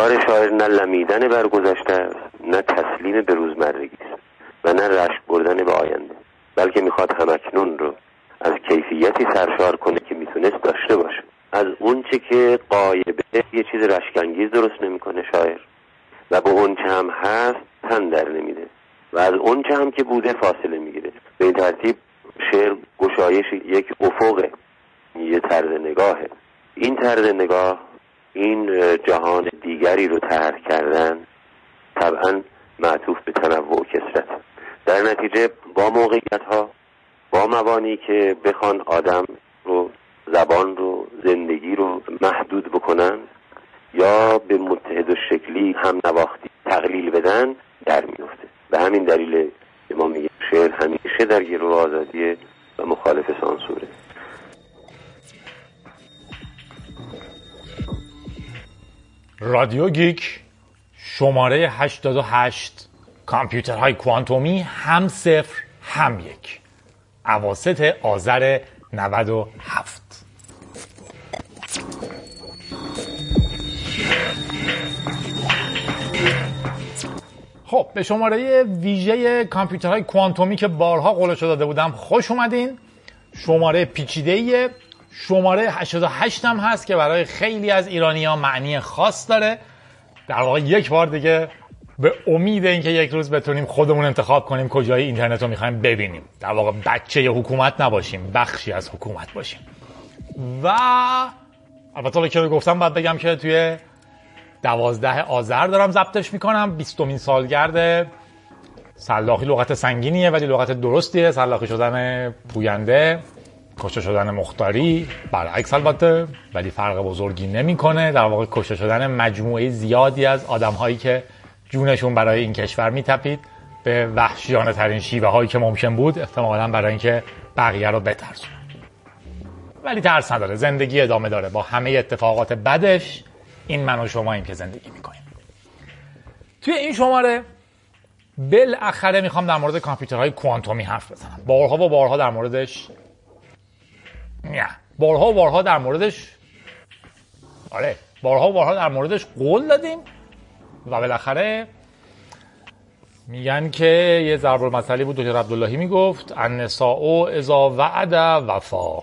کار شاعر نه لمیدن برگذشته نه تسلیم به روزمرگی است و نه رشک بردن به آینده بلکه می‌خواد همکنون رو از کیفیتی سرشار کنه که می‌تونست داشته باشه. از اونچه که قایبه یه چیز رشکنگیز درست نمی‌کنه شاعر و به اونچه هم هست تن در نمیده و از اونچه هم که بوده فاصله می‌گیره. به این ترتیب شعر گشایش یک افقه یه طرز نگاهه. این طرز نگاه این جهان دیگری رو ترک کردن طبعا معطوف به تنوع و کسرت در نتیجه با موقعیت ها با مبانی که بخوان آدم رو زبان رو زندگی رو محدود بکنن یا به متحد و شکلی هم نواختی تقلیل بدن در میفته به همین دلیل ما میگیم شعر همیشه در گروه آزادیه و مخالف سانسوره. رادیو گیک شماره 88 کامپیوترهای کوانتومی هم صفر هم یک. عواست آذر 97 خب به شماره ویژه کامپیوترهای کوانتومی که بارها قولشو داده بودم خوش اومدین. شماره پیچیده شماره 88 هم هست که برای خیلی از ایرانی ها معنی خاص داره. در واقع یک بار دیگه به امید اینکه یک روز بتونیم خودمون انتخاب کنیم کجای اینترنت رو می‌خوایم ببینیم. در واقع بچه حکومت نباشیم بخشی از حکومت باشیم. و البته که گفتم باید بگم که توی دوازده آذر دارم ضبطش می‌کنم. بیستمین سالگرد سلاخی لغت سنگینیه ولی لغت درستیه. سلاخی شدن پوینده. کشته شدن مختاری برعکس البته ولی فرق بزرگی نمی‌کنه. در واقع کشته شدن مجموعه زیادی از آدم هایی که جونشون برای این کشور میتپید به وحشیانه ترین شیوه هایی که ممکن بود احتمالا برای اینکه بقیه رو بترسون ولی ترس نداره زندگی ادامه داره. با همه اتفاقات بدش این من و شما این که زندگی می‌کنیم. توی این شماره بالاخره می‌خوام در مورد کامپیوترهای کوانتومی حرف بزنم. بارها و بارها در موردش نه. بارها و بارها در موردش آره. بارها و بارها در موردش قول دادیم. و بالاخره میگن که یه ضرب المثلی بود دکتر عبداللهی می‌گفت النساء اذا وعد وفا.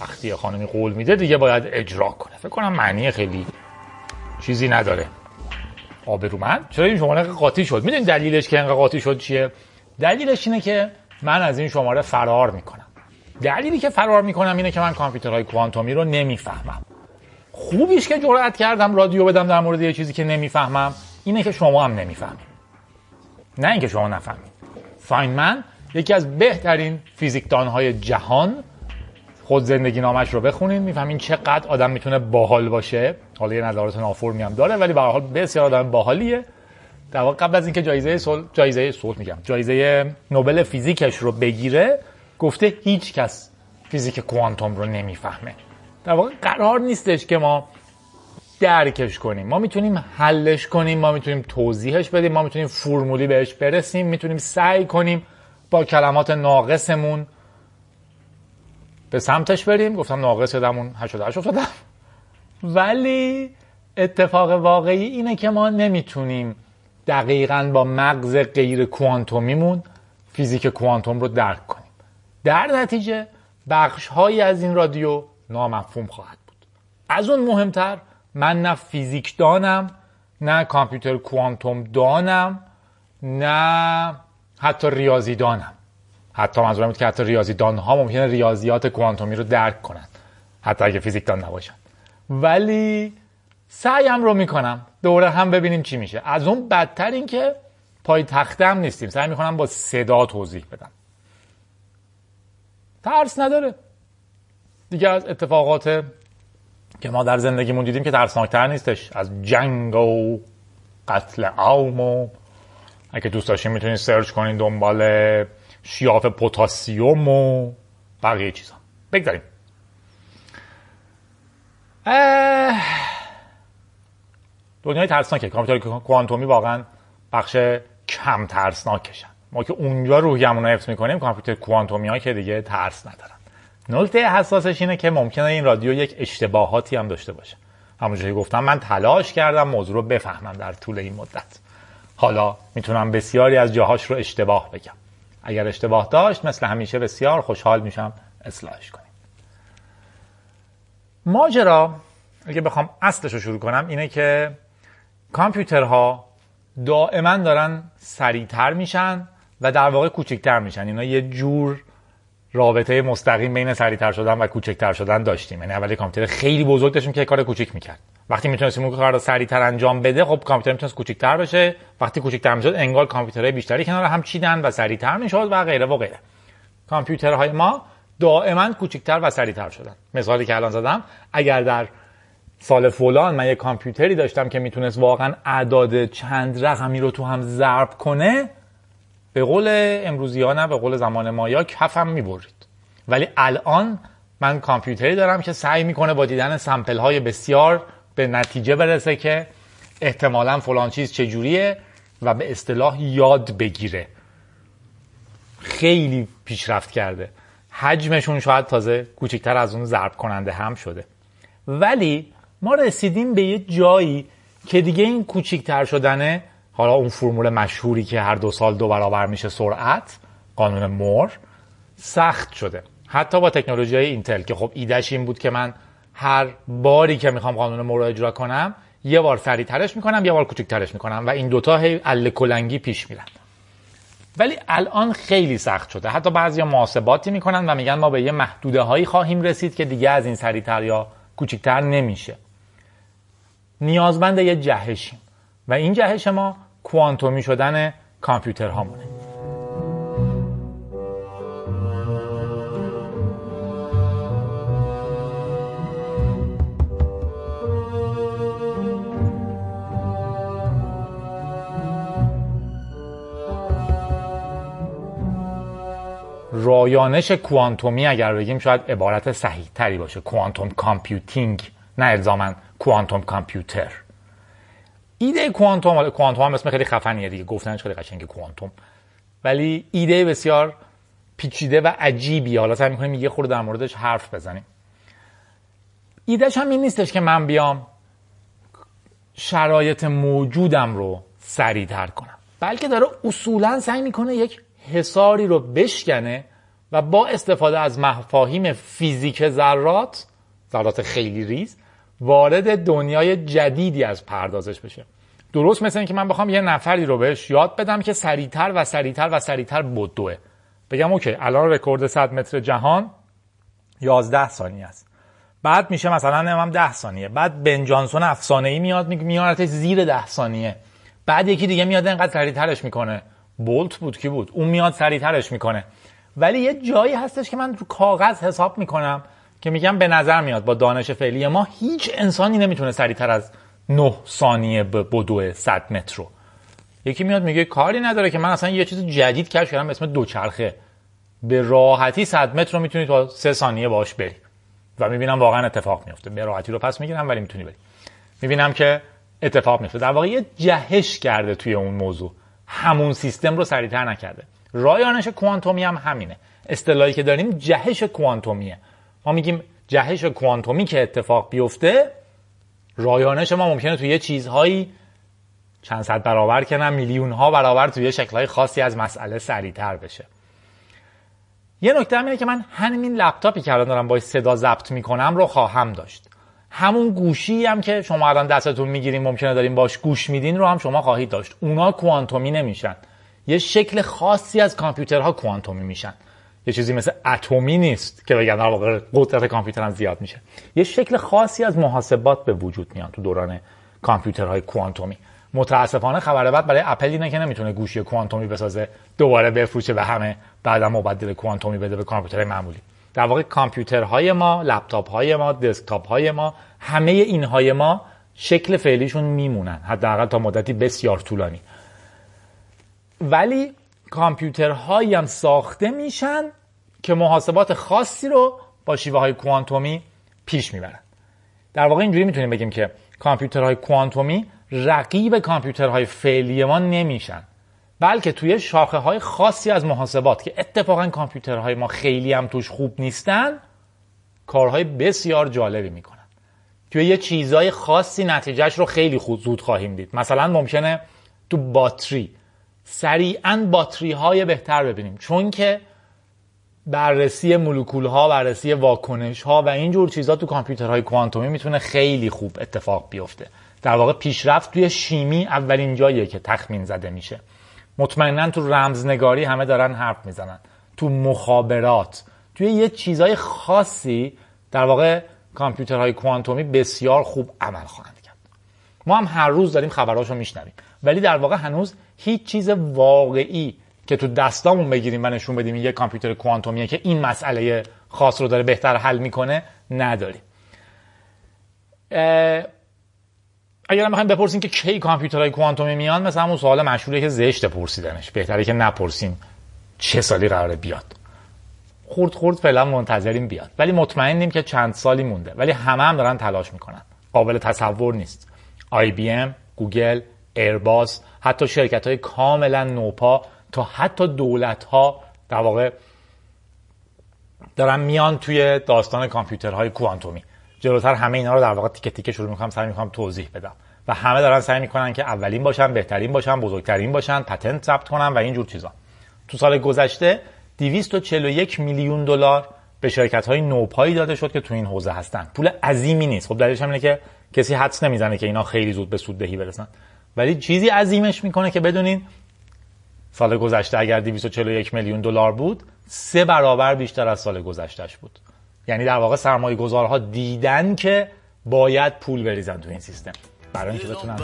وقتی خانمی قول میده دیگه باید اجرا کنه. فکر کنم معنی خیلی چیزی نداره. آبرومند چرا این شماره قاطی شد؟ می‌دونید دلیلش که انقدر قاطی شد چیه؟ دلیلش اینه که من از این شماره فرار می‌کنم. دلیلی که فرار می‌کنم اینه که من کامپیوترهای کوانتومی رو نمی‌فهمم. خوبیش که جرأت کردم رادیو بدم در مورد یه چیزی که نمی‌فهمم اینه که شما هم نمی‌فهمید. نه اینکه شما نفهمید. فاینمن یکی از بهترین فیزیکدانهای جهان. خود زندگی نامش رو بخونید می‌فهمین چقدر آدم می‌تونه باحال باشه. حالا یه نظرات نافرمی هم داره ولی به حال بسیار آدم باحالیه. در واقع قبل از اینکه جایزه صلح جایزه صلح میگم جایزه نوبل فیزیکش رو بگیره گفته هیچ کس فیزیک کوانتوم رو نمی‌فهمه. در واقع قرار نیستش که ما درکش کنیم. ما می‌تونیم حلش کنیم ما می‌تونیم توضیحش بدیم ما می‌تونیم فرمولی بهش برسیم می‌تونیم سعی کنیم با کلمات ناقصمون به سمتش بریم. گفتم ناقص یادمون 88 افتادم ولی اتفاق واقعی اینه که ما نمی‌تونیم دقیقا با مغز غیر کوانتومیمون فیزیک کوانتوم رو درک کنیم. در نتیجه بخش هایی از این رادیو نامفهوم خواهد بود. از اون مهمتر من نه فیزیک دانم نه کامپیوتر کوانتوم دانم نه حتی ریاضی دانم. حتی منظورم که حتی ریاضیدان ها ممکنه ریاضیات کوانتومی رو درک کنن حتی اگه فیزیکدان نباشن. ولی سعیم رو می‌کنم. دوره هم ببینیم چی میشه. از اون بدتر این که پای تختم نیستیم. سعی می‌کنم با صدا توضیح بدم. ترس نداره. دیگه از اتفاقات که ما در زندگیمون دیدیم که ترسناکتر نیستش. از جنگ و قتل عام و اگه دوست داشتین می‌تونید سرچ کنین دنبال شیاف پوتاسیوم و بقیه چیزا. بگذاریم. دنیای ترسناکه. کامپیوتر کوانتومی واقعا بخش کم ترسناکشن ما که اونجا روحیمون رو حفظ می‌کنیم کامپیوتر کوانتومی ها که دیگه ترس ندارن. نکته حساسش اینه که ممکنه این رادیو یک اشتباهاتی هم داشته باشه. همونجوری گفتم من تلاش کردم موضوع رو بفهمم در طول این مدت. حالا می‌تونم بسیاری از جاهاش رو اشتباه بگم. اگر اشتباه داشت مثل همیشه بسیار خوشحال میشم اصلاحش کنیم. ماجرا اگه بخوام اصلش رو شروع کنم اینه که کامپیوترها دائما دارن سریعتر میشن و در واقع کوچکتر میشن. اینا یه جور رابطه مستقیم بین سریعتر شدن و کوچکتر شدن داشتیم. یعنی اولی کامپیوتر خیلی بزرگ داشتیم که کار کوچیک می‌کرد. وقتی می‌تونستیم اون کار رو سریعتر انجام بده خب کامپیوتر می‌تونست کوچیکتر بشه. وقتی کوچیکتر می‌شد انگار کامپیوترهای بیشتری کنار هم چیدن و سریعتر می‌شد و غیره و غیره. کامپیوترهای ما دائما کوچکتر و سریعتر شدن. مثالی که الان زدم اگر در سال فلان من یه کامپیوتری داشتم که می‌تونست واقعا اعداد چند رقمی رو تو هم ضرب کنه به قول امروزی ها نه به قول زمان مایا کفم می‌برید. ولی الان من کامپیوتری دارم که سعی می‌کنه با دیدن سمپل های بسیار به نتیجه برسه که احتمالا فلان چیز چجوریه و به اصطلاح یاد بگیره. خیلی پیشرفت کرده. حجمشون شاید تازه کوچکتر از اون ضرب کننده هم شده. ولی ما رسیدیم به یه جایی که دیگه این کوچیکتر شدنه حالا اون فرمول مشهوری که هر دو سال دو برابر میشه سرعت قانون مور سخت شده. حتی با تکنولوژی های اینتل که خب ایدهش این بود که من هر باری که می‌خوام قانون مور رو اجرا کنم یه بار سریعترش می‌کنم یه بار کوچکترش می‌کنم و این دوتا هی ال کلنگی پیش میرن. ولی الان خیلی سخت شده. حتی بعضی محاسباتی می‌کنن و میگن ما به یه محدوده هایی خواهیم رسید که دیگه از این سریعتر یا کوچکتر نمیشه. نیازمند یه جهشیم. و این جهش ما کوانتومی شدن کامپیوترهامونه رایانش کوانتومی اگر بگیم شاید عبارت صحیح تری باشه. کوانتوم کامپیوتینگ نه الزاما کوانتوم کامپیوتر. ایده کوانتوم کوانتوم هم اسم خیلی خفنیه دیگه گفتنش خیلی قشنگه کوانتوم. ولی ایده بسیار پیچیده و عجیبی حالا سعی می‌کنیم یه خورده در موردش حرف بزنیم. ایدهش هم این نیستش که من بیام شرایط موجودم رو سریعتر کنم. بلکه داره اصولا سعی می‌کنه یک حساری رو بشکنه و با استفاده از مفاهیم فیزیک ذرات ذرات خیلی ریز وارد دنیای جدیدی از پردازش بشه. درست مثل اینکه من بخوام یه نفری رو بهش یاد بدم که سریعتر و سریعتر و سریعتر بدوه. بگم OK الان رکورد 100 متر جهان 11 ثانیه است. بعد میشه مثلا نمی‌دونم 10 ثانیه. بعد بن جانسون افسانه ای میاد میارتش زیر 10 ثانیه. بعد یکی دیگه میاد اینقدر سریعترش می‌کنه. بولت بود کی بود؟ اون میاد سریعترش می‌کنه. ولی یه جایی هستش که من رو کاغذ حساب می‌کنم که میگم به نظر میاد با دانش فعلی ما هیچ انسانی نمی‌تونه سریعتر از 9 ثانیه به بدو 100 متر رو. یکی میاد میگه کاری نداره که من اصلا یه چیز جدید کشف کردم اسم دوچرخه. به راحتی 100 متر رو می‌تونی تا 3 ثانیه باش بری. و می‌بینم واقعا اتفاق میفته. به راحتی رو پس می‌گیرم ولی می‌تونی بری. می‌بینم که اتفاق میفته. در واقع یه جهش کرده توی اون موضوع. همون سیستم رو سریعتر نکرده. رایانش کوانتومی هم همینه. اصطلاحی که داریم جهش کوانتومیه. ما میگیم جهش کوانتومی که اتفاق بیفته رایانش ما ممکنه توی چیزهایی چند صد برابر که نه میلیون ها برابر توی شکلهای خاصی از مسئله سریعتر بشه. یه نکته هم اینه که من همین لپتاپی که الان دارم با صدا ضبط می‌کنم رو خواهم داشت. همون گوشی هم که شما الان دستتون می‌گیریم ممکنه داریم باش گوش میدین رو هم شما خواهید داشت. اونا کوانتومی نمیشن. یه شکل خاصی از کامپیوترها کوانتومی میشن. یه چیزی مثل اتمی نیست که بگن واقع قدرت کامپیوتر هم زیاد میشه. یه شکل خاصی از محاسبات به وجود میان تو دوران کامپیوترهای کوانتومی. متاسفانه خبر بعد برای اپل اینه که نمی‌تونه گوشی کوانتومی بسازه دوباره بفروشه به همه بعدا مبدل کوانتومی بده به کامپیوتر معمولی. در واقع کامپیوترهای ما لپتاپ های ما دسکتاپ های ما همه اینهای ما شکل فعلیشون میمونن حداقل تا مدتی بسیار طولانی. ولی کامپیوترهایی هم ساخته میشن که محاسبات خاصی رو با شیوه های کوانتومی پیش می‌برن. در واقع اینجوری می‌تونیم بگیم که کامپیوترهای کوانتومی رقیب کامپیوترهای فعلی ما نمیشن بلکه توی شاخه های خاصی از محاسبات که اتفاقا کامپیوترهای ما خیلی هم توش خوب نیستن کارهای بسیار جالبی می‌کنن. توی یه چیزای خاصی نتیجهش رو خیلی خود زود خواهیم دید. مثلا ممکنه تو باتری سریعا باتری های بهتر ببینیم. چون که بررسی مولکول ها بررسی واکنش ها و اینجور چیزها تو کامپیوترهای کوانتومی می‌تونه خیلی خوب اتفاق بیفته. در واقع پیشرفت توی شیمی اولین جاییه که تخمین زده میشه. مطمئنا تو رمزنگاری همه دارن حرف می‌زنن. تو مخابرات توی یه چیزای خاصی در واقع کامپیوترهای کوانتومی بسیار خوب عمل خواهند کرد. ما هم هر روز داریم خبراشو میشنویم. ولی در واقع هنوز هیچ چیز واقعی که تو دستامون بگیریم و نشون بدیم یه کامپیوتر کوانتومیه که این مسئله خاص رو داره بهتر حل می‌کنه نداریم. اگر بخوایم بپرسیم که کی کامپیوترهای کوانتومی میان مثلا همون سوال مشهوره که زشت پرسیدنش. بهتره که نپرسیم چه سالی قراره بیاد. خورد خورد فعلا منتظریم بیاد. ولی مطمئنیم که چند سالی مونده. ولی همه هم دارن تلاش می‌کنن. قابل تصور نیست. آی بی ام گوگل ایرباس حتی شرکت های کاملا نوپا تا حتی دولت ها در واقع دارن میان توی داستان کامپیوترهای کوانتومی. جلوتر همه اینا رو در واقع تیکه تیکه شروع می‌کنم سعی می‌کنم توضیح بدم. و همه دارن سعی می‌کنن که اولین باشن بهترین باشن بزرگترین باشن patent ثبت کنن و اینجور چیزا. تو سال گذشته 241 میلیون دلار به شرکت های نوپایی داده شد که تو این حوزه هستن. پول عظیمی نیست. خب دلیلش اینه که کسی حدس نمی‌زنه که اینا خیلی زود به سوددهی برسن. ولی چیزی عظیمش می‌کنه که بدونین سال گذشته اگر 241 میلیون دلار بود سه برابر بیشتر از سال گذشتهش بود. یعنی در واقع سرمایه گذارها دیدن که باید پول بریزن تو این سیستم. برای اینکه بتونن.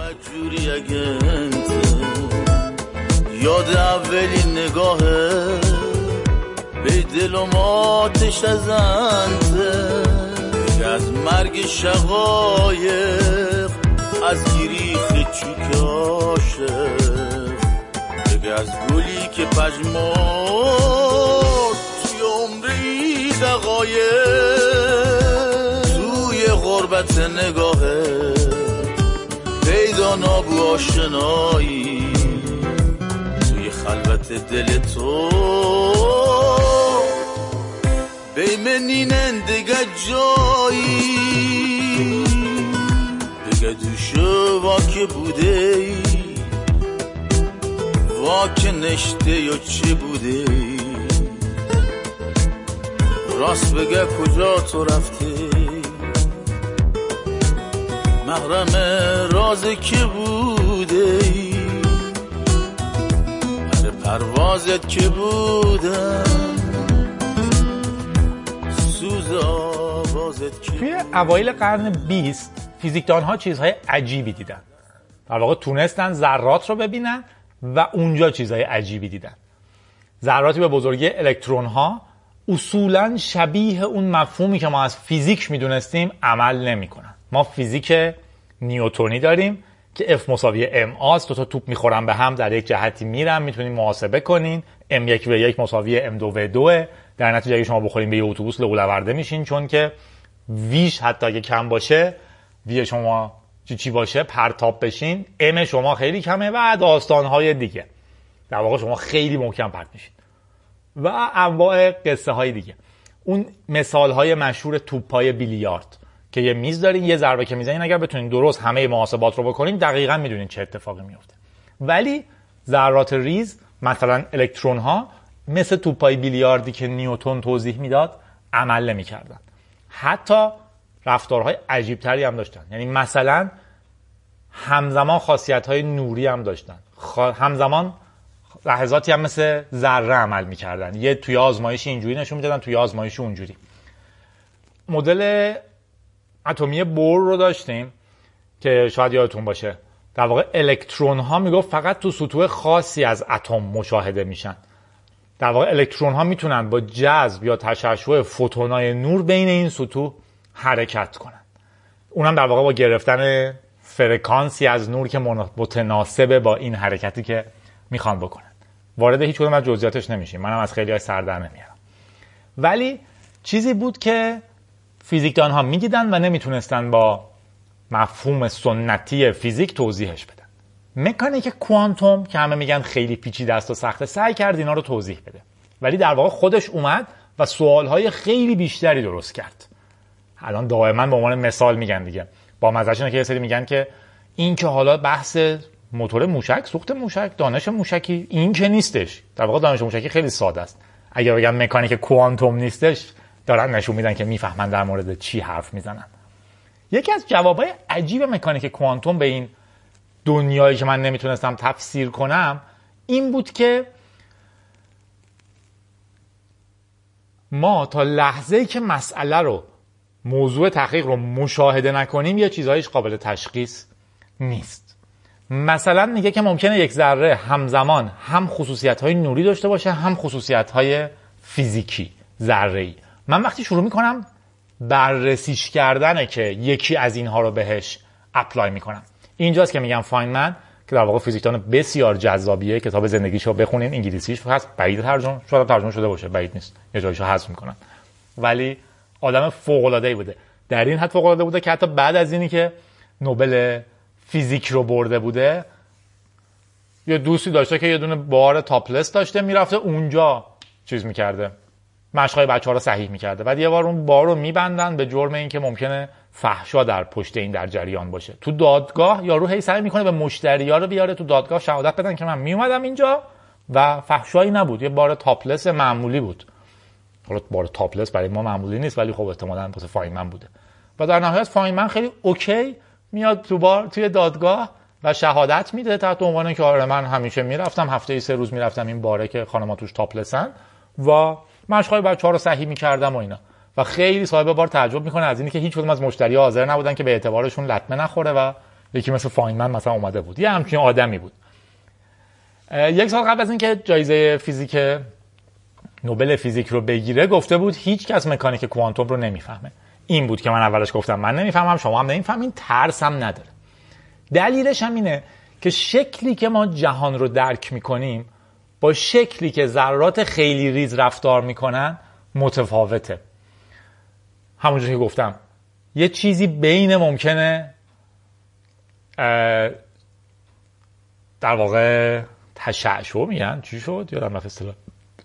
یاد اولین نگاه به دل و ماتش از از مرگ شقایق از گریخ چوک عاشق بگه از گلی که پجمار توی عمری دقایق. توی غربت نگاهه پیدا نابو آشنایی. توی خلوت دل تو بیمنینن دیگه جایی دیگه دوشو واکه بوده ای؟ واکه نشته یا چه بوده ای؟ راست بگه کجا تو رفته محرم راز که بوده ای؟ هر پروازت که بودم سوز آوازت که توی اوایل قرن 20 فیزیکدان ها چیزهای عجیبی دیدن. در واقع تونستن ذرات رو ببینن و اونجا چیزهای عجیبی دیدن. ذراتی به بزرگی الکترون ها اصولا شبیه اون مفهومی که ما از فیزیک می‌دونستیم عمل نمی‌کنن. ما فیزیک نیوتونی داریم که F مساوی m آست. دو تا توپ می‌خورن به هم در یک جهتی میرن می‌تونیم محاسبه کنین. M1 و 1 مساوی m2 و 2 در نتیجه اگه شما بخورین به یه اتوبوس لولورده میشین چون که ویش حتی اگه کم باشه وی شما چی چی باشه؟ پرتاب بشین. ام شما خیلی کمه و داستانهای دیگه. در واقع شما خیلی محکم پرت میشین. و انواع قصه های دیگه. اون مثال های مشهور توپای بیلیارد که یه میز دارین یه ضربه که می‌زنین اگر بتونین درست همه محاسبات رو بکنین دقیقا می‌دونین چه اتفاقی میفته ولی ذرات ریز مثلا الکترون ها مثل توپای بیلیاردی که نیوتون توضیح می‌داد عمل نمی‌کردن. حتی رفتارهای عجیب تری هم داشتن. یعنی مثلا همزمان خاصیت های نوری هم داشتن. همزمان لحظاتی هم مثل ذره عمل می‌کردن. یه توی آزمایش اینجوری نشون می‌دادن توی آزمایش اونجوری. مدل اتمی بور رو داشتیم که شاید یادتون باشه. در واقع الکترون ها می‌گفت فقط تو سطوح خاصی از اتم مشاهده میشن. در واقع الکترون ها می‌تونن با جذب یا تشعشع فوتونای نور بین این سطوح حرکت کنن. اونم در واقع با گرفتن فرکانسی از نور که متناسبه با این حرکتی که می‌خوان بکنن. وارد هیچ کدوم از جزئیاتش نمیشیم. منم از خیلی های سر در نمیارم ولی چیزی بود که فیزیکدان ها می‌دیدن و نمی‌تونستن با مفهوم سنتی فیزیک توضیحش بدن. مکانیک کوانتوم که همه میگن خیلی پیچیده است و سخته سعی کرد اینا رو توضیح بده. ولی در واقع خودش اومد و سوال های خیلی بیشتری درست کرد. الان دائما به عنوان مثال میگن دیگه. با مزهش اینه که یه سری میگن که این که حالا بحث موتور موشک سوخت موشک دانش موشکی این که نیستش. در واقع دانش موشکی خیلی ساده است. اگر بگن مکانیک کوانتوم نیستش دارن نشون میدن که می‌فهمن در مورد چی حرف می‌زنن. یکی از جوابای عجیب مکانیک کوانتوم به این دنیایی که من نمی‌تونستم تفسیر کنم این بود که ما تا لحظه که مسئله رو موضوع تحقیق رو مشاهده نکنیم یه چیزهایش قابل تشخیص نیست. مثلا میگه که ممکنه یک ذره همزمان هم خصوصیت های نوری داشته باشه هم خصوصیت های فیزیکی ذره ای من وقتی شروع می‌کنم بررسیش کردنه که یکی از اینها رو بهش apply می‌کنم. اینجاست که میگم فاینمن که در واقع فیزیکدان بسیار جذابیه کتاب زندگیشو بخونین انگلیسیش هست بعید ترجمه شاید ترجمه شده باشه بعید نیست یه جایشو حذف می‌کنن ولی آدم فوق العاده بوده. در این حد فوق العاده بوده که حتی بعد از اینی که نوبل فیزیک رو برده بوده یه دوستی داشته که یه دونه بار topless داشته می‌رفته اونجا چیز می‌کرده. مشقای بچه ها رو صحیح می‌کرده. بعد یه بار اون بار رو میبندن به جرم اینکه ممکنه فحشا در پشت این در جریان باشه. تو دادگاه یارو هی سعی می‌کنه به مشتری ها رو بیاره تو دادگاه شهادت بدن که من میومدم اینجا و فحشایی نبود. یه بار topless معمولی بود. حالا بار topless برای ما معمولی نیست ولی خب احتمالاً واسه فاینمن بوده. و در نهایت فاینمن خیلی OK میاد تو بار توی دادگاه و شهادت میده تحت عنوان که آره من همیشه می‌رفتم هفته ای سه روز می‌رفتم این باره که خانم‌ها توش تاپلسن و مشقای بچه‌ها رو صحیح می‌کردم و اینا. و خیلی صاحب بار تعجب می‌کنه از اینی که هیچ کدوم از مشتری حاضر نبودن که به اعتبارشون لطمه نخوره و یکی مثل فاینمن مثلا اومده بود. یه همچین آدمی بود. یک سال قبل از اینکه جایزه فیزیک نوبل فیزیک رو بگیره گفته بود هیچ کس مکانیک کوانتوم رو نمی‌فهمه. این بود که من اولش گفتم من نمی‌فهمم شما هم نمی‌فهمین ترسم نداره. دلیلش هم اینه که شکلی که ما جهان رو درک می‌کنیم با شکلی که ذرات خیلی ریز رفتار می‌کنن متفاوته. همونجور که گفتم یه چیزی بین ممکنه در واقع تشعشع میگن. چی شد؟ یادم رفت اصطلاح.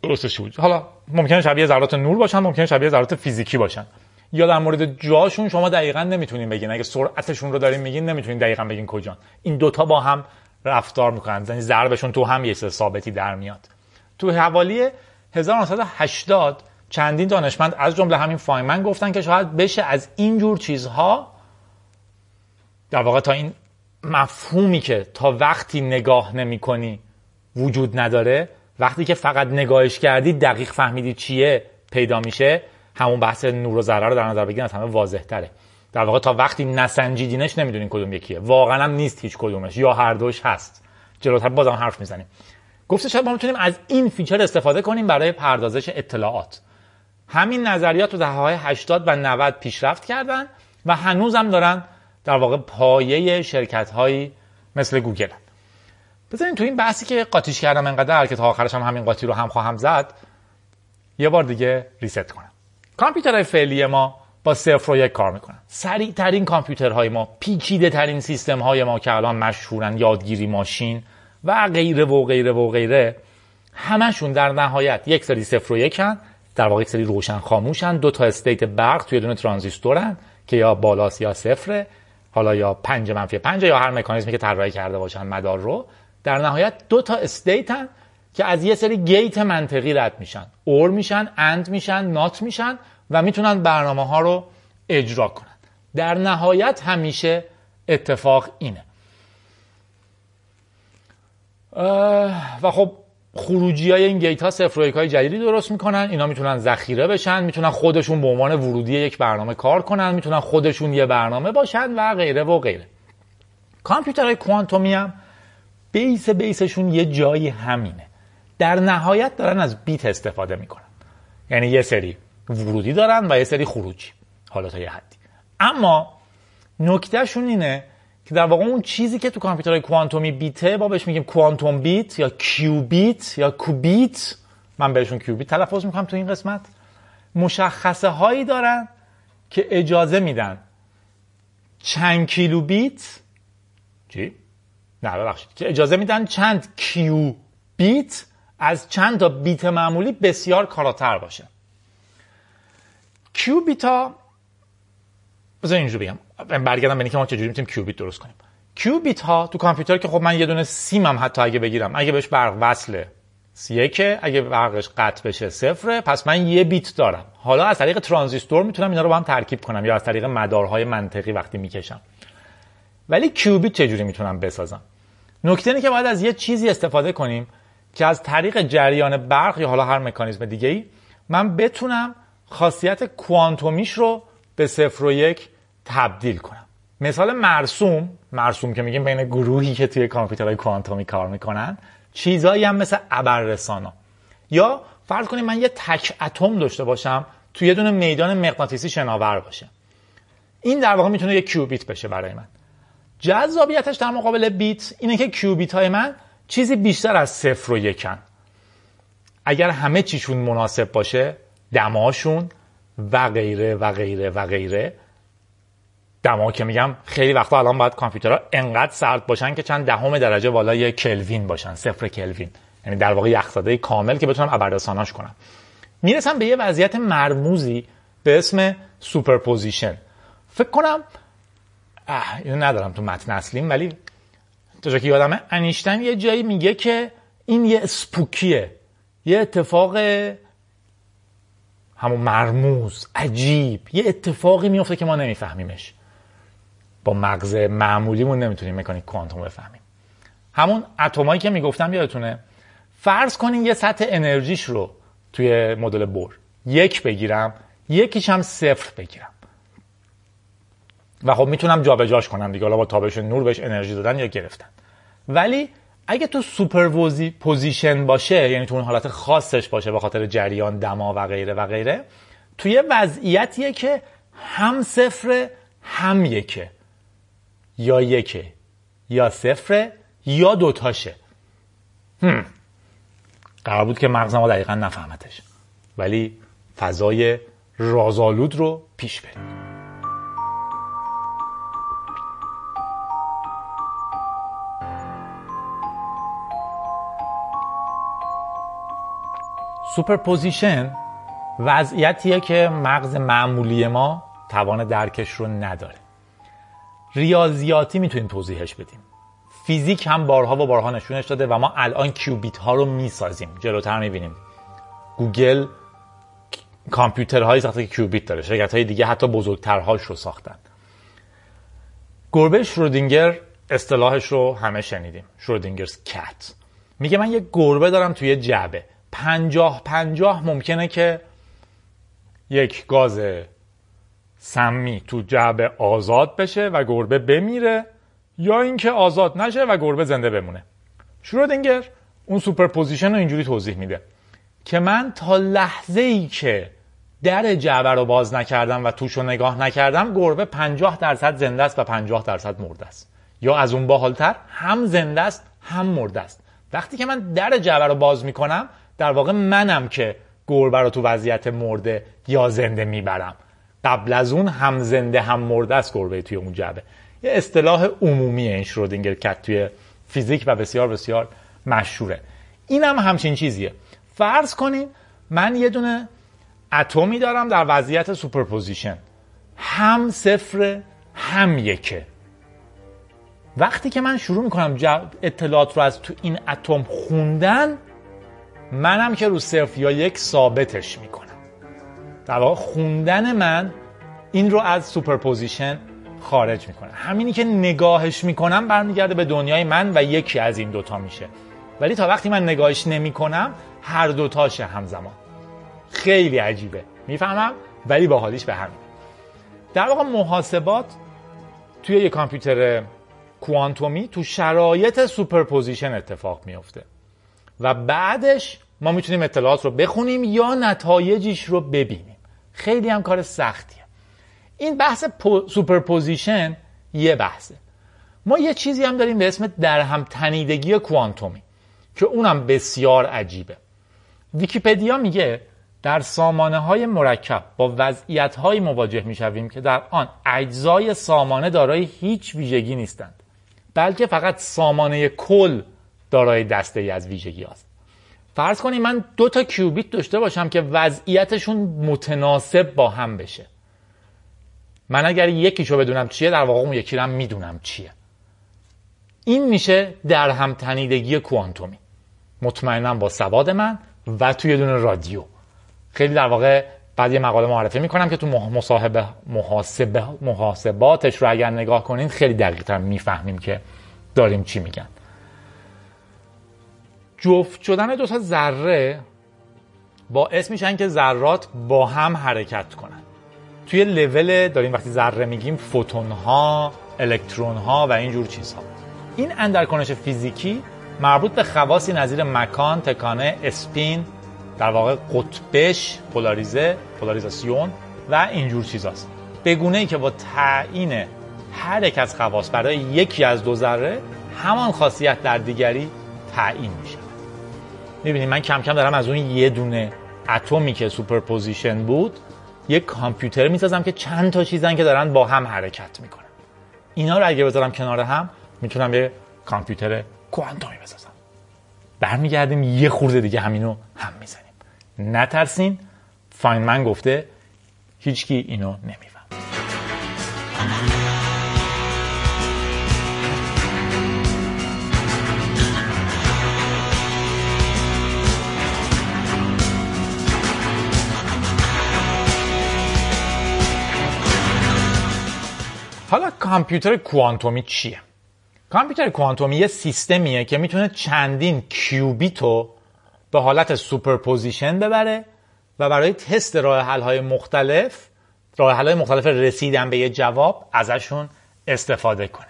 درستش بود حالا ممکنه شبیه ذرات نور باشن ممکنه شبیه ذرات فیزیکی باشن. یا در مورد جاشون شما دقیقا نمی‌تونین بگین. اگه سرعتشون رو دارین میگین نمی‌تونین دقیقا بگین کجان. این دوتا با هم رفتار می‌کنن. یعنی ضربشون تو هم یه ثابتی در میاد. تو حوالی 1980 چندین دانشمند از جمله همین فاینمن گفتن که شاید بشه از این جور چیزها در واقع تا این مفهومی که تا وقتی نگاه نمی کنی وجود نداره وقتی که فقط نگاهش کردی دقیق فهمیدی چیه پیدا میشه. همون بحث نور و ذره رو در نظر بگیرین از همه واضح تره در واقع تا وقتی نسنجیدینش نمی‌دونین کدوم یکیه. واقعا هم نیست هیچ کدومش یا هر دوش هست. جلوتر بازم حرف می‌زنیم. گفته شاید ما می‌تونیم از این feature استفاده کنیم برای پردازش اطلاعات. همین نظریات تو دهه های 80 و 90 پیشرفت کردن و هنوز هم دارن در واقع پایه شرکت هایی مثل گوگل هم. بذارین تو این بحثی که قاطیش کردم انقدر که تا آخرش هم همین قاطی رو هم خواهم زد یه بار دیگه reset کنم. کامپیوترهای فعلی ما با صفر و یک کار می‌کنن. سریع ترین کامپیوترهای ما پیچیده ترین سیستم های ما که الان مشهورن یادگیری ماشین و غیره و غیره و غیره همشون در نهایت یک سری صفر و یکن در واقع سری روشن خاموشن دو تا state برق توی دونه ترانزیستورن که یا بالاست یا صفره حالا یا پنج منفی پنج یا هر مکانیزمی که طراحی کرده باشن مدار رو. در نهایت دو تا state ن که از یه سری gate منطقی رد میشن. or میشن and میشن not میشن و می‌تونن برنامه ها رو اجرا کنن. در نهایت همیشه اتفاق اینه. و خب خروجی های این gate ها صفر های جدیدی درست می‌کنن. اینا می‌تونن ذخیره بشن می‌تونن خودشون به عنوان ورودی یک برنامه کار کنن می‌تونن خودشون یه برنامه باشن و غیره و غیره. کامپیوترهای کوانتومی هم بیس بیسشون یه جایی همینه. در نهایت دارن از بیت استفاده می‌کنن. یعنی یه سری ورودی دارن و یه سری خروجی. حالا تا یه حدی. اما نکتهشون اینه که در واقع اون چیزی که تو کامپیوترهای کوانتومی بیته با بهش میگیم کوانتوم بیت یا کیوبیت یا کوبیت. من بهشون کیوبیت تلفظ می‌کنم تو این قسمت. مشخصه هایی دارن که اجازه میدن. چند کیلوبیت چی؟ نه ببخشید. که اجازه میدن چند qubit از چند تا بیت معمولی بسیار کاراتر باشه. qubit ا بذار اینجوری بگم. برگردم به اینکه ما چجوری می‌تونیم qubit درست کنیم. qubit ها تو کامپیوتر که خب من یه دونه سیمم حتی اگه بگیرم اگه بهش برق وصله یکه اگه برقش قطع بشه صفره پس من یه بیت دارم. حالا از طریق ترانزیستور می‌تونم اینا رو با هم ترکیب کنم یا از طریق مدارهای منطقی وقتی می‌کشم. ولی کیوبیت چجوری می‌تونم بسازم؟ نکته اینه که باید از یه چیزی استفاده کنیم که از طریق جریان برق یا حالا هر مکانیزم دیگه ای من بتونم خاصیت کوانتومیش رو به صفر و یک تبدیل کنم. مثال مرسوم مرسوم که میگیم بین گروهی که توی کامپیوترهای کوانتومی کار می‌کنن چیزایی هم مثل ابررسانا. یا فرض کنیم من یه تک اتم داشته باشم توی یه دونه میدان مغناطیسی شناور باشه. این در واقع می‌تونه یه کیوبیت بشه برای من. جذابیتش در مقابل بیت اینه که کیوبیت های من چیزی بیشتر از صفر و یکن. اگر همه چیشون مناسب باشه دماشون و غیره و غیره و غیره. دما که میگم خیلی وقتا الان باید کامپیوترها انقدر سرد باشن که چند دهم درجه بالای کلوین باشن صفر کلوین. یعنی در واقع یخزده کامل که بتونم ابررساناش کنم. می‌رسم به یه وضعیت مرموزی به اسم superposition. فکر کنم اینو ندارم تو متن اصلیم ولی تا که یادمه انیشتن یه جایی میگه که این یه spooky ه یه اتفاق همون مرموز عجیب یه اتفاقی میفته که ما نمیفهمیمش. با مغز معمولیمون نمی‌تونیم مکانیک کوانتوم بفهمیم. همون اتمایی که می‌گفتم یادتونه فرض کنین یه سطح انرژیش رو توی مدل بور یک بگیرم یکیش هم صفر بگیرم. و خب می‌تونم جابجاش کنم دیگه. حالا با تابش نور بهش انرژی دادن یا گرفتن. ولی اگه تو superposition باشه یعنی تو اون حالت خاصش باشه به خاطر جریان دما و غیره و غیره توی وضعیتیه که هم صفر هم یکه. یا یکه یا صفر یا دوتاشه. هم. قرار بود که مغز ما دقیقا نفهمتش. ولی فضای رازآلود رو پیش بریم. superposition وضعیتیه که مغز معمولی ما توان درکش رو نداره ریاضیاتی می‌تونیم توضیحش بدیم فیزیک هم بارها و بارها نشونش داده و ما الان کیوبیت ها رو می‌سازیم جلوتر می‌بینیم گوگل کامپیوترهایی ساخته که کیوبیت داره شرکت های دیگه حتی بزرگترهاش رو ساختن گربه شرودینگر اصطلاحش رو همه شنیدیم Schrödinger's cat میگه من یه گربه دارم توی جعبه پنجاه پنجاه ممکنه که یک گاز سمی تو جعبه آزاد بشه و گربه بمیره یا اینکه آزاد نشه و گربه زنده بمونه. شرودینگر اون superposition رو اینجوری توضیح میده که من تا لحظه ای که در جعبه رو باز نکردم و توش رو نگاه نکردم گربه 50 درصد زنده است و 50 درصد مرده است. یا از اون باحالتر هم زنده است هم مرده است. وقتی که من در جعبه رو باز می‌کنم در واقع منم که گربه رو تو وضعیت مرده یا زنده می‌برم. قبل از اون هم زنده هم مرده است گربه توی اون جعبه. یه اصطلاح عمومی این Schrödinger cat توی فیزیک و بسیار بسیار مشهوره. این هم همچین چیزیه. فرض کنین من یه دونه اتمی دارم در وضعیت superposition. هم صفر هم یکه. وقتی که من شروع می‌کنم اطلاعات رو از تو این اتم خوندن منم که رو صفر یا یک ثابتش می‌کنم. در واقع خوندن من این رو از superposition خارج می‌کنه. همینی که نگاهش می‌کنم برمیگرده به دنیای من و یکی از این دوتا میشه. ولی تا وقتی من نگاهش نمی‌کنم هر دوتاشه همزمان. خیلی عجیبه. می‌فهمم؟ ولی باحالیش به همینه. در واقع محاسبات توی یه کامپیوتر کوانتومی تو شرایط superposition اتفاق میفته و بعدش ما می‌تونیم اطلاعات رو بخونیم یا نتایجش رو ببینیم. خیلی هم کار سختیه. این بحث superposition یه بحثه. ما یه چیزی هم داریم به اسم درهم تنیدگی کوانتومی که اونم بسیار عجیبه. ویکیپدیا میگه در سامانه های مرکب با وضعیت هایی مواجه می‌شویم که در آن اجزای سامانه دارای هیچ ویژگی نیستند بلکه فقط سامانه کل دارای دسته ای از ویژگی هست فرض کنید من دو تا کیوبیت داشته باشم که وضعیتشون متناسب با هم بشه. من اگر یکیشو بدونم چیه در واقع اون یکی رو می‌دونم چیه. این میشه در هم تنیدگی کوانتومی. مطمئنا با سواد من و توی دونه رادیو. خیلی در واقع بعد یه مقاله معرفی می‌کنم که تو مصاحبه محاسبه محاسباتش رو اگر نگاه کنین خیلی دقیق تر می‌فهمیم که داریم چی میگن. جفت شدن دو تا ذره باعث میشن که ذرات با هم حرکت کنن. توی لول داریم وقتی ذره میگیم فوتون ها الکترون ها و اینجور چیزها. این اندرکنش فیزیکی مربوط به خواصی نظیر مکان تکانه اسپین در واقع قطبش پولاریزه پولاریزاسیون و اینجور چیزاست به گونه ای که با تعیین هر یک از خواص برای یکی از دو ذره همان خاصیت در دیگری تعیین میشه. می‌بینید من کم کم دارم از اون یه دونه اتمی که superposition بود یک کامپیوتر می‌سازم که چند تا چیزن که دارن با هم حرکت می‌کنن. اینا رو اگه بذارم کنار هم می‌تونم یه کامپیوتر کوانتومی بسازم. برمیگردیم یه خورده دیگه همینو هم می‌زنیم. نترسین فاینمن گفته هیچکی اینو نمیفهم کامپیوتر کوانتومی چیه؟ کامپیوتر کوانتومی یه سیستمیه که می‌تونه چندین کیوبیت رو به حالت superposition ببره و برای تست راه های مختلف راه های مختلف رسیدن به یه جواب ازشون استفاده کنه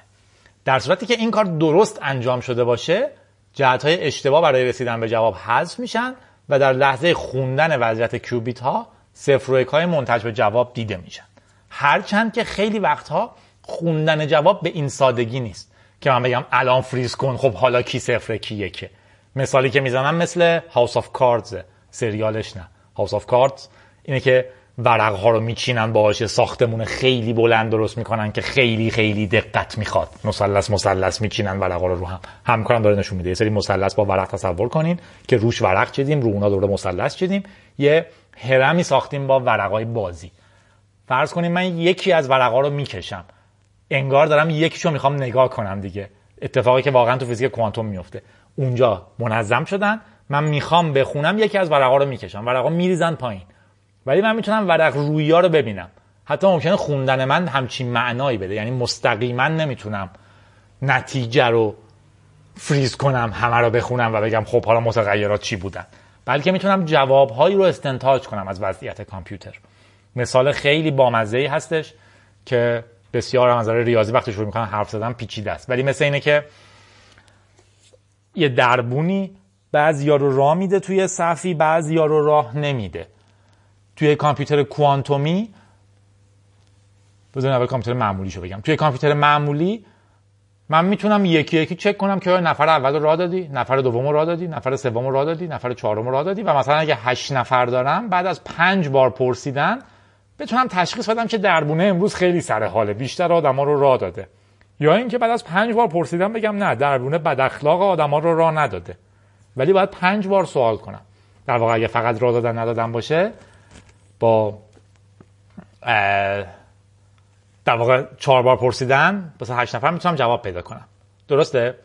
در صورتی که این کار درست انجام شده باشه جهت های اشتباه برای رسیدن به جواب حذف میشن و در لحظه خوندن وضعیت کیوبیت ها صفر و یک های منتج به جواب دیده میشن هرچند که خیلی وقتها خوندن جواب به این سادگی نیست که من بگم الان فریز کن خب حالا کی صفر کی یکه مثالی که می‌زنم مثل House of Cards سریالش نه. House of Cards اینه که ورق ها رو میچینن باهاش ساختمون خیلی بلند درست می‌کنن که خیلی خیلی دقت می‌خواد. مثلث مثلث میچینن ورق ها رو رو هم. هم کنم داره نشون میده. یه سری مثلث با ورق تصور کنین که روش ورق چیدیم رو اونا دوباره مثلث چیدیم. یه هرمی ساختیم با ورقای بازی. فرض کنیم من یکی از ورقا رو می‌کشم. انگار دارم یکیشو می‌خوام نگاه کنم دیگه. اتفاقی که واقعا تو فیزیک کوانتوم میفته. اونجا منظم شدن من می‌خوام بخونم یکی از ورقا رو می‌کشم. ورقا میریزن پایین. ولی من می‌تونم ورق رویا رو ببینم. حتی ممکنه خوندن من همچین معنایی بده. یعنی مستقیما نمی‌تونم نتیجه رو فریز کنم همه رو بخونم و بگم خب حالا متغیرات چی بودن. بلکه می‌تونم جوابهایی رو استنتاج کنم از وضعیت کامپیوتر. مثال خیلی بامزه ای هستش که بسیار از نظر ریاضی وقتی شروع می‌کنن حرف زدن پیچیده است. ولی مثل اینه که یه دربونی بعضیا رو راه میده توی صفی بعضیا رو راه نمیده. توی کامپیوتر کوانتومی بذارین اول کامپیوتر معمولی شو بگم. توی کامپیوتر معمولی من می‌تونم یکی یکی چک کنم که نفر اول راه دادی نفر دوم راه دادی نفر سوم راه دادی نفر چهارم راه دادی و مثلا اگه هشت نفر دارم بعد از پنج بار پرسیدن بتونم تشخیص بدم که دربونه امروز خیلی سر حاله بیشتر آدما رو راه داده. یا اینکه بعد از پنج بار پرسیدم بگم نه دربونه بد اخلاق آدما رو راه نداده. ولی باید پنج بار سوال کنم. در واقع اگه فقط راه دادن ندادن باشه با در واقع چهار بار پرسیدن واسه هشت نفر می‌تونم جواب پیدا کنم. درسته؟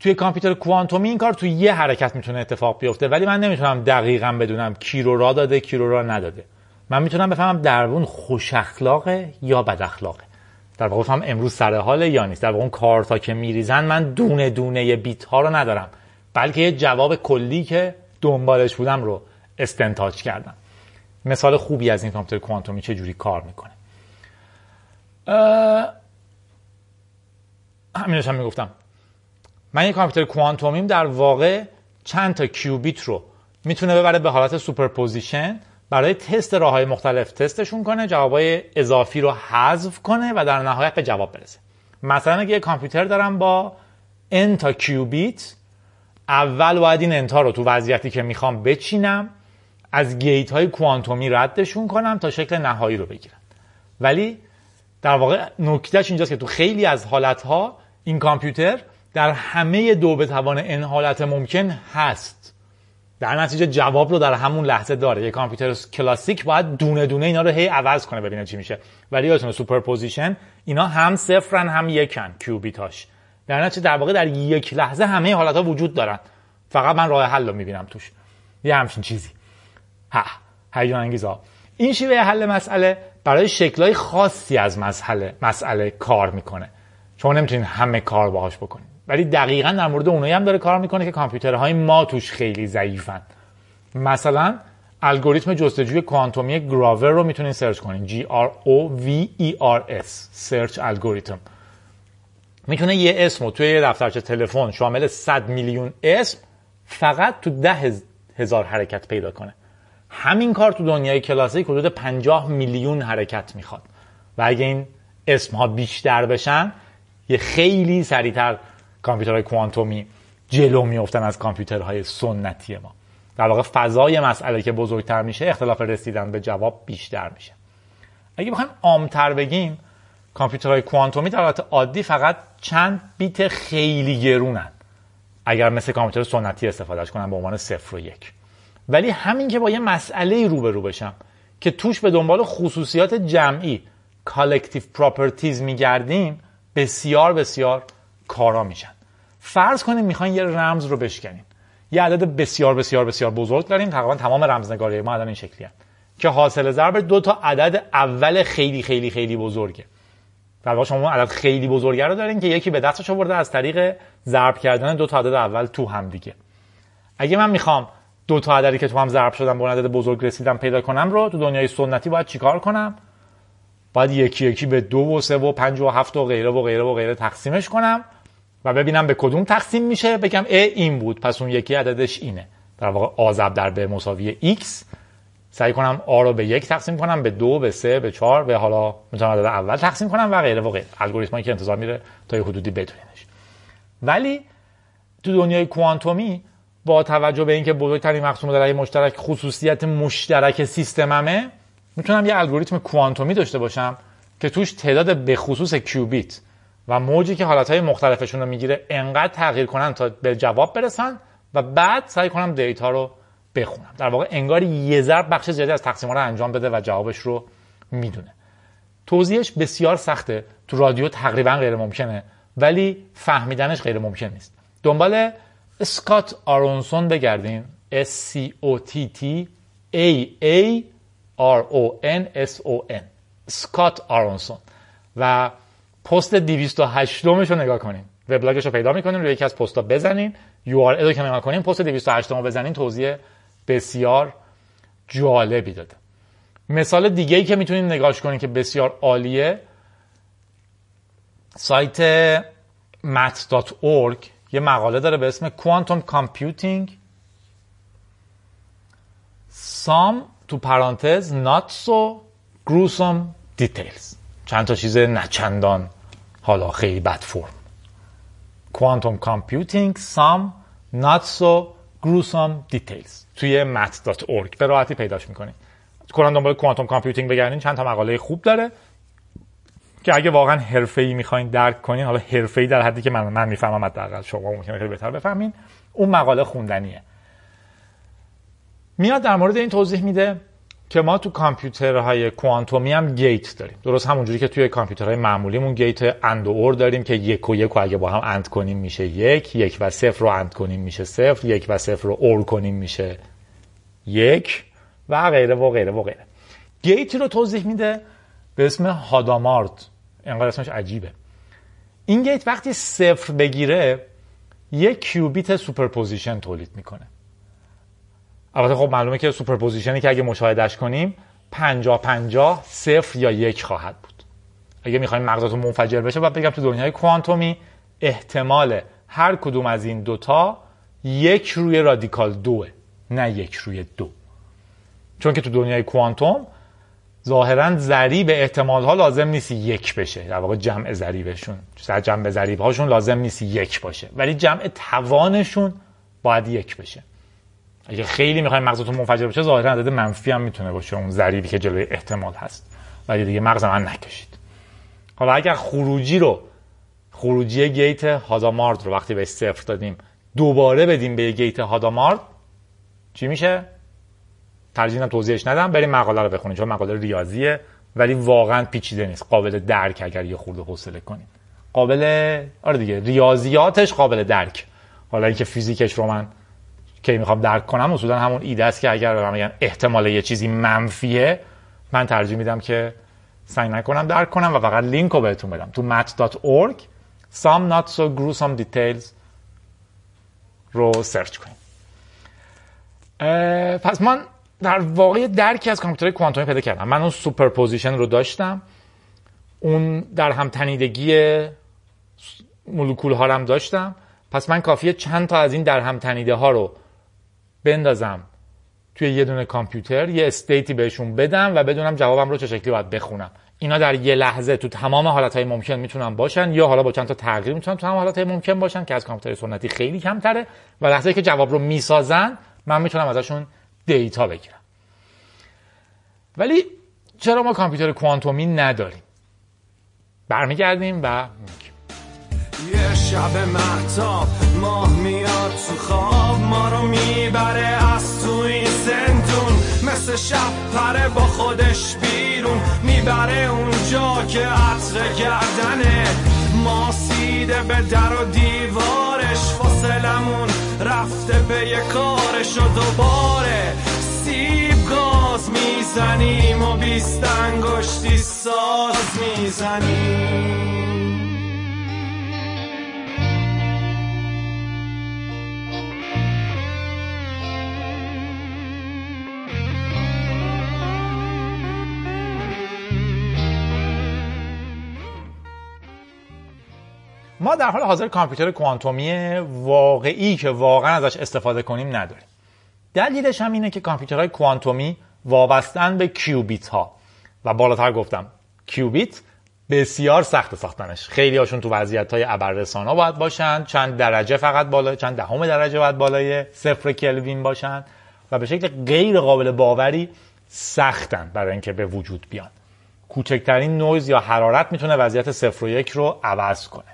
توی کامپیوتر کوانتومی این کار توی یه حرکت می‌تونه اتفاق بیفته ولی من نمی‌تونم دقیقا بدونم کی رو را داده کی رو را نداده. من می‌تونم بفهمم دربون خوش اخلاقه یا بد اخلاقه. در واقع بفهم امروز سر حاله یا نیست. در واقع اون کارتا که میریزن من دونه دونه بیت ها رو ندارم. بلکه یه جواب کلی که دنبالش بودم رو استنتاج کردم. مثال خوبی از این کامپیوتر کوانتومی چه جوری کار می‌کنه. همینش هم می‌گفتم. من یه کامپیوتر کوانتومیم در واقع چند تا کیوبیت رو می‌تونه ببره به حالت superposition برای تست راه های مختلف تستشون کنه جوابای اضافی رو حذف کنه و در نهایت به جواب برسه. مثلا اگه یه کامپیوتر دارم با n تا کیوبیت اول باید این n تا رو تو وضعیتی که می‌خوام بچینم از گیت های کوانتومی ردشون کنم تا شکل نهایی رو بگیرم. ولی در واقع نکتهش اینجاست که تو خیلی از حالت ها این کامپیوتر در همه دو به توان n حالت ممکن هست. در نتیجه جواب رو در همون لحظه داره. یه کامپیوتر کلاسیک باید دونه دونه اینا رو هی عوض کنه ببینه چی میشه. ولی یادتونه superposition اینا هم صفرن هم یکن کیوبیتاش. در نتیجه در واقع در یک لحظه همه حالت ها وجود دارن. فقط من راه حل رو می‌بینم توش. یه همچین چیزی. ها هیجان انگیزا این شیوه حل مسئله برای شکلهای خاصی از مسئله مسئله کار می‌کنه. شما نمی‌تونید همه کار باهاش بکنید ولی دقیقا در مورد اونایی هم داره کار می‌کنه که کامپیوترهای ما توش خیلی ضعیفن. مثلا الگوریتم جستجوی کوانتومی گراور رو می‌تونید سرچ کنید G R O V E R S سرچ الگوریتم. می‌تونه یه اسم رو توی یه دفترچه تلفن شامل 100 میلیون اسم فقط تو ده هزار حرکت پیدا کنه. همین کار تو دنیای کلاسیک حدود 50 میلیون حرکت می‌خواد. و اگه این اسم ها بیشتر بشن یه خیلی سریعتر کامپیوترهای کوانتومی جلو میفتن از کامپیوترهای سنتی ما. در واقع فضای مسئله که بزرگتر میشه اختلاف رسیدن به جواب بیشتر میشه. اگه بخوایم عامتر بگیم کامپیوترهای کوانتومی در حالت عادی فقط چند بیت خیلی گرونن. اگر مثل کامپیوتر سنتی استفادهش کنم به عنوان صفر و یک. ولی همین که با یه مسئله روبرو بشم که توش به دنبال خصوصیات جمعی collective properties میگردیم بسیار بسیار کارا میشن. فرض کنیم می‌خواین یه رمز رو بشکنیم یه عدد بسیار بسیار بسیار بزرگ داریم. تقریبا تمام رمزنگاری ما الان این شکلی که حاصل ضرب دو تا عدد اول خیلی خیلی خیلی بزرگه. در واقع شما عدد خیلی بزرگه رو دارین که یکی به دستش آورده از طریق ضرب کردن دو تا عدد اول تو هم دیگه. اگه من می‌خوام دو تا عددی که تو هم ضرب شدن به عدد بزرگ رسیدم پیدا کنم رو تو دنیای سنتی باید چیکار کنم؟ باید یکی یکی به دو و سه و پنج و هفت و غیره و غیره و غیره تقسیمش کنم. و ببینم به کدوم تقسیم میشه بگم ا این بود پس اون یکی عددش اینه. در واقع آزب در به مساوی x سعی کنم آ رو به یک تقسیم کنم به دو به سه به چهار به حالا می‌تونم عدد اول تقسیم کنم و غیره و غیره. الگوریتمایی که انتظار میره تا یه حدودی بدونینش ولی تو دنیای کوانتومی با توجه به اینکه بزرگترین مقسوم در مشترک خصوصیت مشترک سیستممه می‌تونم یه الگوریتم کوانتومی داشته باشم که توش تعداد به خصوص کیوبیت و موجی که حالتهای مختلفشون رو می‌گیره انقدر تغییر کنن تا به جواب برسن و بعد سعی کنم دیتا رو بخونم. در واقع انگار یه ضرب بخش زیادی از تقسیم رو انجام بده و جوابش رو می‌دونه. توضیحش بسیار سخته. تو رادیو تقریبا غیر ممکنه ولی فهمیدنش غیر ممکن نیست. دنبال اسکات آرونسون بگردین S C O T T A A R O N S O N. اسکات آرونسون. و پست 208 رو نگاه کنین. وبلاگش رو پیدا می‌کنین روی یکی از پست‌ها بزنین. یو آر رو که نگاه کنین پست 208 رو بزنین توضیح بسیار جالبی داده. مثال دیگه ای که می‌تونید نگاش کنین که بسیار عالیه سایت mat.org یه مقاله داره به اسم Quantum Computing. Some تو پرانتز Not So Gruesome Details. چند تا چیز نچندان حالا خیلی بد فرم. Quantum Computing Some Not So Gruesome Details. توی mat.org به راحتی پیداش می‌کنید کلا دنبال quantum computing بگردین. چند تا مقاله خوب داره که اگه واقعا حرفه‌ای می‌خواین درک کنین حالا حرفه‌ای در حدی که من من می‌فهمم حداقل شما ممکنه خیلی بهتر بفهمین. اون مقاله خوندنیه. میاد در مورد این توضیح میده که ما تو کامپیوترهای کوانتومی هم gate داریم. درست همونجوری که توی کامپیوترهای معمولیمون gate and و or داریم که یک و یک و اگه با هم and کنیم میشه یک یک و صفر رو and کنیم میشه صفر یک و صفر رو or کنیم میشه یک و غیره و غیره و غیره. gate ی رو توضیح میده به اسم Hadamard انقدر اسمش عجیبه. این gate وقتی صفر بگیره یک qubit superposition تولید می‌کنه. البته خب معلومه که superposition ی که اگه مشاهدهش کنیم 50 50 صفر یا یک خواهد بود. اگه می‌خوایم مغزتون منفجر بشه باید بگم تو دنیای کوانتومی احتمال هر کدوم از این دوتا یک روی رادیکال دوه نه یک روی دو. چون که تو دنیای کوانتوم ظاهرا ضریب احتمال ها لازم نیست یک بشه. در واقع جمع ضریبشون جمع ضریب هاشون لازم نیست یک باشه. ولی جمع توانشون باید یک بشه. اگه خیلی می‌خوایم مغزتون منفجر بشه ظاهرا عدد منفی هم می‌تونه باشه. اون ضریبی که جلوی احتمال هست. ولی دیگه مغز من نکشید. حالا اگر خروجی رو خروجی گیت هادامارد رو وقتی به صفر دادیم دوباره بدیم به گیت هادامارد چی میشه؟ ترجیح توضیحش ندم. بریم مقاله رو بخونید چون مقاله ریاضیه ولی واقعا پیچیده نیست. قابل درک اگر یه خورده حوصله کنید قابل آره دیگه ریاضیاتش قابل درک. حالا اینکه فیزیکش رو من که می‌خوام درک کنم اصولا همون ایده است که اگر به میگن احتمال یه چیزی منفیه من ترجیح میدم که سعی نکنم درک کنم و فقط لینک رو بهتون بدم. تو mat.org some not so gruesome details رو search کنید. پس من در واقع درکی از کامپیوتر کوانتومی پیدا کردم. من اون superposition رو داشتم. اون در هم تنیدگی مولکول ها هم داشتم. پس من کافیه چند تا از این در هم تنیده ها رو بندازم توی یه دونه کامپیوتر یه استیتی بهشون بدم و بدونم جوابم رو چه شکلی باید بخونم. اینا در یه لحظه تو تمام حالتهای ممکن می‌تونن باشن یا حالا با چند تا تغییر می‌تونن تو تمام حالتهای ممکن باشن که از کامپیوتر سنتی خیلی کمتره و لحظه که جواب رو می‌سازن من می‌تونم ازشون دیتا بگیرم. ولی چرا ما کامپیوتر کوانتومی نداریم؟ برمیگردیم و شب محتاب ماه میاد تو خواب. ما رو می‌بره از تو این زندون مثل شب پره با خودش بیرون. می‌بره اونجا که عطر گردنه. ما سیده به در و دیوارش. فاصلمون رفته به یه کارش و دوباره سیب گاز می‌زنیم و بیست انگشتی ساز می‌زنیم. ما در حال حاضر کامپیوتر کوانتومی واقعی که واقعا ازش استفاده کنیم نداریم. دلیلش هم اینه که کامپیوترهای کوانتومی وابستن به کیوبیت ها. و بالاتر گفتم کیوبیت بسیار سخت ساختنش. خیلی هاشون تو وضعیت های ابررسانا باید باشن چند درجه فقط بالا چند دهم درجه باید بالای صفر کلوین باشن و به شکل غیر قابل باوری سختن برای اینکه به وجود بیان. کوچکترین نویز یا حرارت می‌تونه وضعیت صفر و یک رو عوض کنه.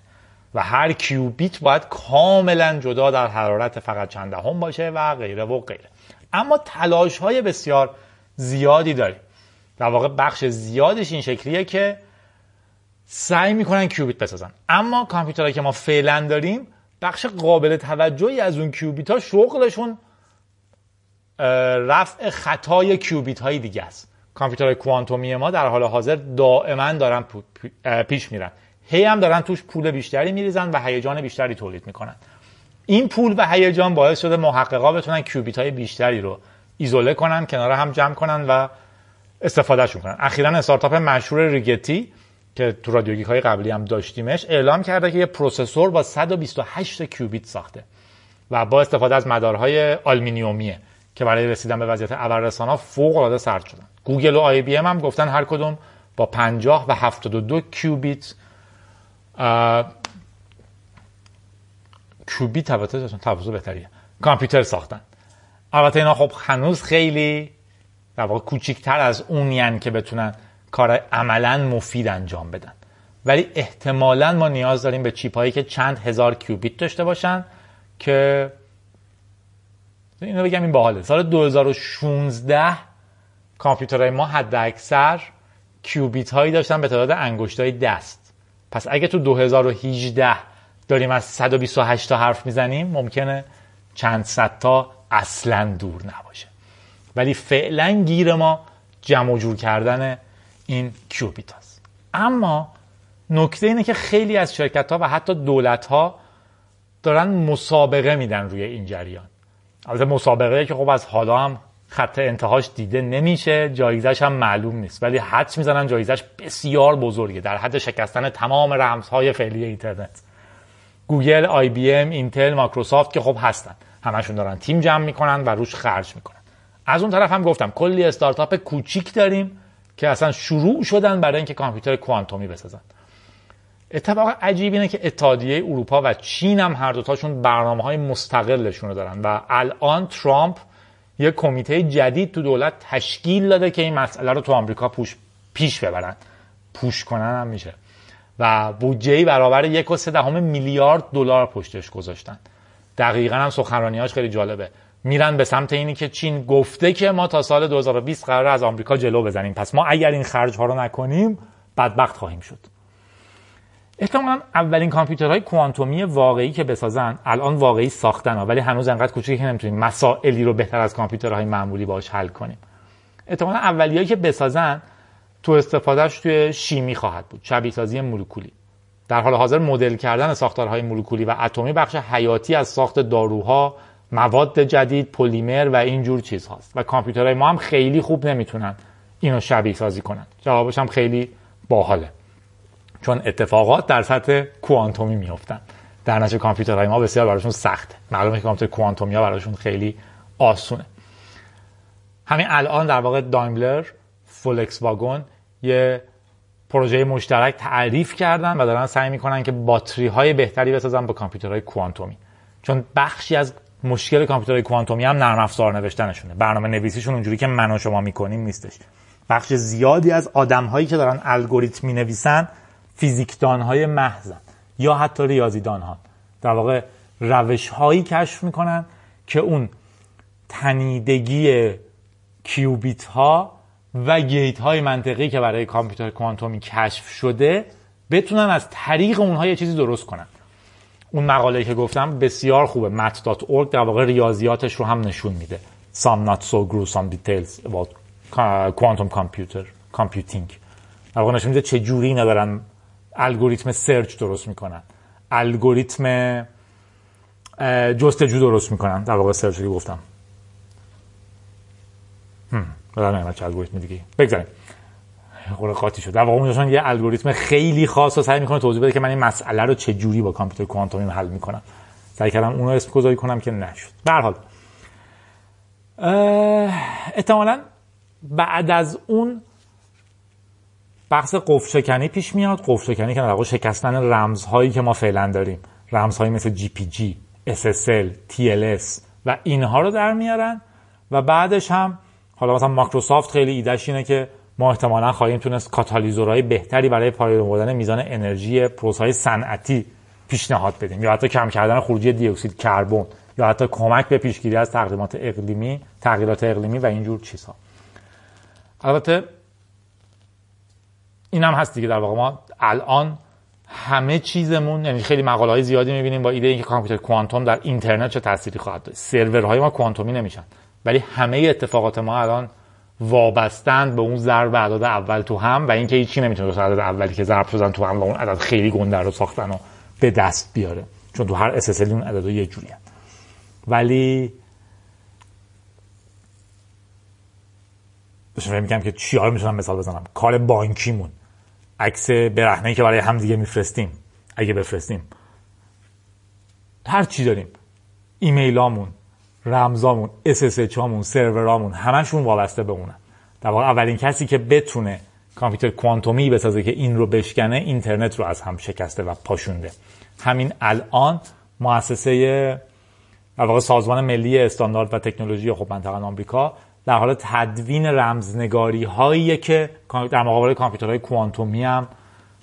و هر qubit باید کاملا جدا در حرارت فقط چند دهم باشه و غیره و غیره. اما تلاش های بسیار زیادی داریم. در واقع بخش زیادش این شکلیه که سعی می‌کنن qubit بسازن. اما کامپیوترهایی که ما فعلا داریم بخش قابل توجهی از اون qubit ها شغلشون رفع خطای qubit های دیگه است. کامپیوترهای کوانتومی ما در حال حاضر دائما دارن پیش میرن. هی هم دارن توش پول بیشتری میریزن و هیجان بیشتری تولید می‌کنن. این پول و هیجان باعث شده محققا بتونن qubit های بیشتری رو ایزوله کنن کنار هم جمع کنن و استفادهشون کنن. اخیرا استارتاپ مشهور Rigetti که تو رادیوگیک های قبلی هم داشتیمش اعلام کرده که یه processor با 128 qubit ساخته و با استفاده از مدارهای آلومینیومیه که برای رسیدن به وضعیت ابررسانا فوق العاده سرد شدن. گوگل و آی بی ام هم گفتن هر کدوم با 50 و 72 qubit، qubit البته متفاوت‌تریه. کامپیوتر ساختن. البته اینا خب هنوز خیلی در واقع کوچیکتر از اونین که بتونن کار عملا مفید انجام بدن. ولی احتمالا ما نیاز داریم به chip هایی که چند هزار qubit داشته باشن که اینو بگم این باحاله. سال 2016 کامپیوترهای ما حد اکثر کیوبیت هایی داشتن به تعداد انگشتای دست. پس اگه تو 2018 داریم از 128 تا حرف می‌زنیم ممکنه چند صد تا اصلا دور نباشه. ولی فعلا گیر ما جمع جور کردن این کیوبیت هست اما نکته اینه که خیلی از شرکت ها و حتی دولت ها دارن مسابقه میدن روی این جریان. البته مسابقه که خب از حالا هم خط انتهاش دیده نمیشه جایزش هم معلوم نیست. ولی حدس می‌زنن جایزش بسیار بزرگه. در حد شکستن تمام رمزهای فعلی اینترنت. گوگل، آی بی ام، اینتل، مایکروسافت که خب هستن. همشون دارن تیم جمع می‌کنن و روش خرج می‌کنن. از اون طرف هم گفتم کلی استارتاپ کوچیک داریم که اصلا شروع شدن برای اینکه کامپیوتر کوانتومی بسازن. اتفاق عجیب اینه که اتحادیه اروپا و چین هم هر دوتاشون برنامه های مستقلشون رو دارن و الان ترامپ یه کمیته جدید تو دولت تشکیل داده که این مسئله رو تو آمریکا پوش پیش ببرن. پوش کنن هم میشه. و بودجه برابر یک و سه دهم میلیارد دلار پشتش گذاشتن. دقیقا هم سخنرانیاش خیلی جالبه. میرن به سمت اینی که چین گفته که ما تا سال 2020 قرار از آمریکا جلو بزنیم. پس ما اگر این خرج ها رو نکنیم بدبخت خواهیم شد. احتمالا اولین کامپیوترهای کوانتومی واقعی که بسازن الان واقعی ساختن ها ولی هنوز انقدر کوچیکه که نمی‌تونیم مسائلی رو بهتر از کامپیوترهای معمولی باش حل کنیم. احتمالا اولیایی که بسازن تو استفادهش توی شیمی خواهد بود شبیه سازی مولکولی. در حال حاضر مدل کردن ساختارهای مولکولی و اتمی بخش حیاتی از ساخت داروها مواد جدید پلیمر و اینجور چیزهاست و کامپیوترهای ما هم خیلی خوب نمی‌تونن اینو شبیه سازی کنن. جوابش هم خیلی باحاله. چون اتفاقات در سطح کوانتومی میفتن در نتیجه کامپیوترهای ما بسیار براشون سخته. معلومه که کامپیوتر کوانتومی ها براشون خیلی آسونه. همین الان در واقع دایملر فولکس واگن یه پروژه مشترک تعریف کردن و دارن سعی می‌کنن که باتری های بهتری بسازن با کامپیوترهای کوانتومی. چون بخشی از مشکل کامپیوترهای کوانتومی هم نرم افزار نوشتنشونه. برنامه نویسیشون اونجوری که من و شما می‌کنیم نیستش. بخش زیادی از آدم هایی که دارن الگوریتم می نویسن فیزیکدان های محضن یا حتی ریاضیدان ها در واقع روش هایی کشف می‌کنن که اون تنیدگی کیوبیت ها و گیت های منطقی که برای کامپیوتر کوانتومی کشف شده بتونن از طریق اونها یه چیزی درست کنن. اون مقاله که گفتم بسیار خوبه. mat.org در واقع ریاضیاتش رو هم نشون میده. Some not so gruesome details about quantum computer computing. در واقع نشون میده چه جوری اینا دارن الگوریتم سرچ درست می‌کنن. الگوریتم جستجو درست می‌کنن. در واقع سرچ که گفتم. بدن چه الگوریتم دیگه. بگذاریم. قاطی شد. در واقع اونجاشون یه الگوریتم خیلی خاص رو سعی می‌کنه توضیح بده که من این مسئله رو چه جوری با کامپیوتر کوانتومی حل می‌کنم. سعی کردم اون رو اسم گذاری کنم که نشد. به هر حال بعد از اون بحث قفل شکنی پیش میاد. قفل شکنی که در شکستن رمزهایی که ما فعلا داریم. رمزهایی مثل جی پی جی SSL TLS و اینها رو در میارن. و بعدش هم حالا مثلا مایکروسافت خیلی ایدهش اینه که ما احتمالا خواهیم تونست کاتالیزورهای بهتری برای پایین آوردن میزان انرژی پروسه‌های صنعتی پیشنهاد بدیم. یا حتی کم کردن خروجی دی اکسید کربن. یا حتی کمک به پیشگیری از تقدیمات اقلیمی تغییرات اقلیمی و اینجور چیزها. البته این هم هست دیگه در واقع. ما الان همه چیزمون یعنی خیلی مقاله های زیادی می‌بینیم با ایده اینکه کامپیوتر کوانتوم در اینترنت چه تأثیری خواهد داشت. سرورهای ما کوانتومی نمیشن. ولی همه اتفاقات ما الان وابستند به اون ضرب اعداد اول تو هم و اینکه هیچی نمی‌تونه عدد اولی که ضرب شدن تو هم و اون عدد خیلی گنده رو ساختن و به دست بیاره. چون تو هر SSL اون عدد یه جوری هم. ولی بهشون میگم که چی می‌تونم مثال بزنم. کار بانکیمون. عکس برهنه که برای هم دیگه میفرستیم. اگه بفرستیم. هر چی داریم. ایمیلامون رمزامون SSH هامون سرورامون همشون وابسته به اونه در واقع اولین کسی که بتونه کامپیوتر کوانتومی بسازه که این رو بشکنه اینترنت رو از هم شکسته و پاشونده. همین الان مؤسسه در واقع سازمان ملی استاندارد و تکنولوژی خب منطقه آمریکا در حال تدوین رمزنگاری هایی که در مقابل کامپیوترهای کوانتومی هم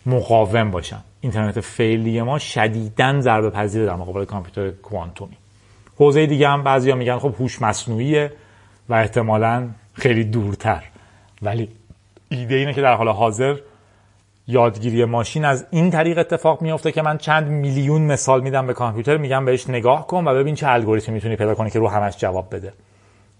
مقاوم باشن. اینترنت فعلی ما شدیداً ضربه پذیر در مقابل کامپیوتر کوانتومی. حوزه دیگه هم بعضیا میگن خب هوش مصنوعیه و احتمالا خیلی دورتر. ولی ایده اینه که در حال حاضر یادگیری ماشین از این طریق اتفاق میفته که من چند میلیون مثال میدم به کامپیوتر میگم بهش نگاه کن و ببین چه الگوریتمی می‌تونی پیدا کنی که رو همش جواب بده.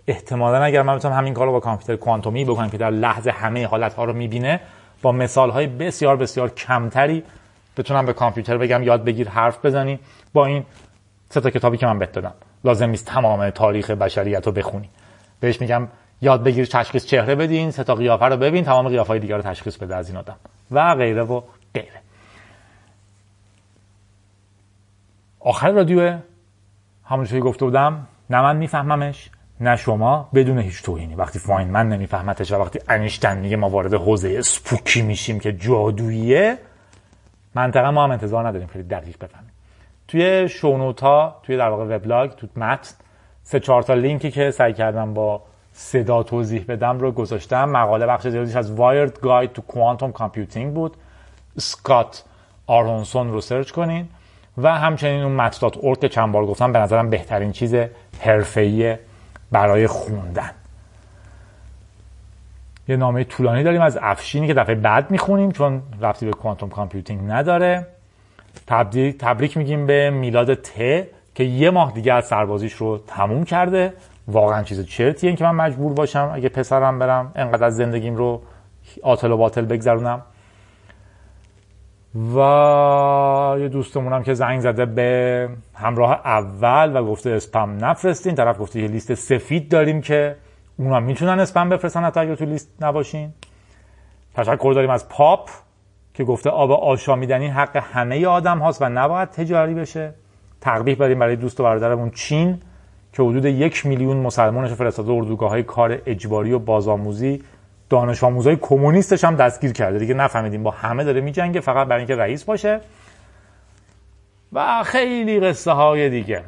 احتمالا اگر من بتونم همین کار رو با کامپیوتر کوانتومی بکنم که در لحظه همه حالت ها رو می‌بینه با مثال های بسیار بسیار کمتری بتونم به کامپیوتر بگم یاد بگیر حرف بزنی. با این سه تا کتابی که من بهت دادم. لازم نیست تمام تاریخ بشریت رو بخونی. بهش میگم یاد بگیر تشخیص چهره بدین سه تا قیافه رو ببین تمام قیافه های دیگر رو تشخیص بده از این آدم. و غیره و غیره. آخر رادیو همونطوری گفته بودم نه من میفهممش نه شما بدون هیچ توهینی. وقتی من نمیفهمتش و وقتی انیشتن میگه ما وارد حوزه سپوکی میشیم که جادوییه منطقه ما هم انتظار نداریم خیلی دقیق بفهمیم. توی شونوتا توی در واقع وبلاگ تو متن سه چهار تا لینکی که سعی کردم با صدا توضیح بدم رو گذاشتم. مقاله بخش زیادیش از Wired Guide to Quantum Computing بود. سکات آرونسون رو سرچ کنین. و همچنین اون مت.org که چند بار گفتم به نظرم بهترین چیز حرفه‌ای برای خوندن. یه نامه طولانی داریم از افشینی که دفعه بعد می‌خونیم چون ربطی به quantum computing نداره. تبریک, تبریک میگیم به میلاد ت که یه ماه دیگه از سربازیش رو تموم کرده. واقعا چیز چرتیه که من مجبور باشم اگه پسرم برم انقدر از زندگیم رو عاطل و باطل بگذرونم. و یه دوستمونم که زنگ زده به همراه اول و گفته اسپم نفرستین. طرف گفته یه لیست سفید داریم که اونا می‌تونن اسپم بفرستن حتی اگر تو لیست نباشین. تشکر داریم از پاپ که گفته آب آشامیدنی حق همه آدم هاست و نباید تجاری بشه. تقبیح بریم برای دوست و برادرمون چین که حدود یک میلیون مسلمانش فرستاده اردوگاه های کار اجباری و بازآموزی دانش آموزای کمونیستش هم دستگیر کرده. دیگه نفهمیدیم با همه داره میجنگه فقط برای اینکه رئیس باشه. و خیلی قصه های دیگه.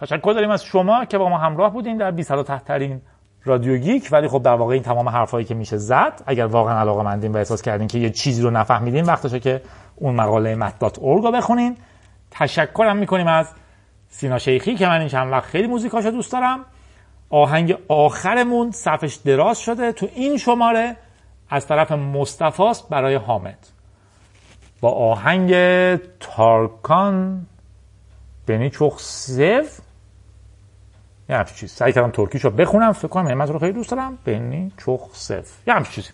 تشکر داریم از شما که با ما همراه بودین در 20 تحترین رادیو گیک. ولی خب در واقع این تمام حرفایی که میشه زد اگر واقعا علاقه مندین و احساس کردین که یه چیزی رو نفهمیدین وقتشه که اون مقاله مت.org رو بخونین. تشکرم می‌کنیم از سینا شیخی که من این چند وقت خیلی موزیکاشو دوست دارم. آهنگ آخرمون صفش دراز شده تو این شماره. از طرف مصطفاست برای حامد. با آهنگ تارکان بنی چخ سف یه همچی چیز سعی کردم ترکیشو بخونم. فکر کنم همت رو خیلی دوست دارم. بنی چخ سف یه همچی چیزی.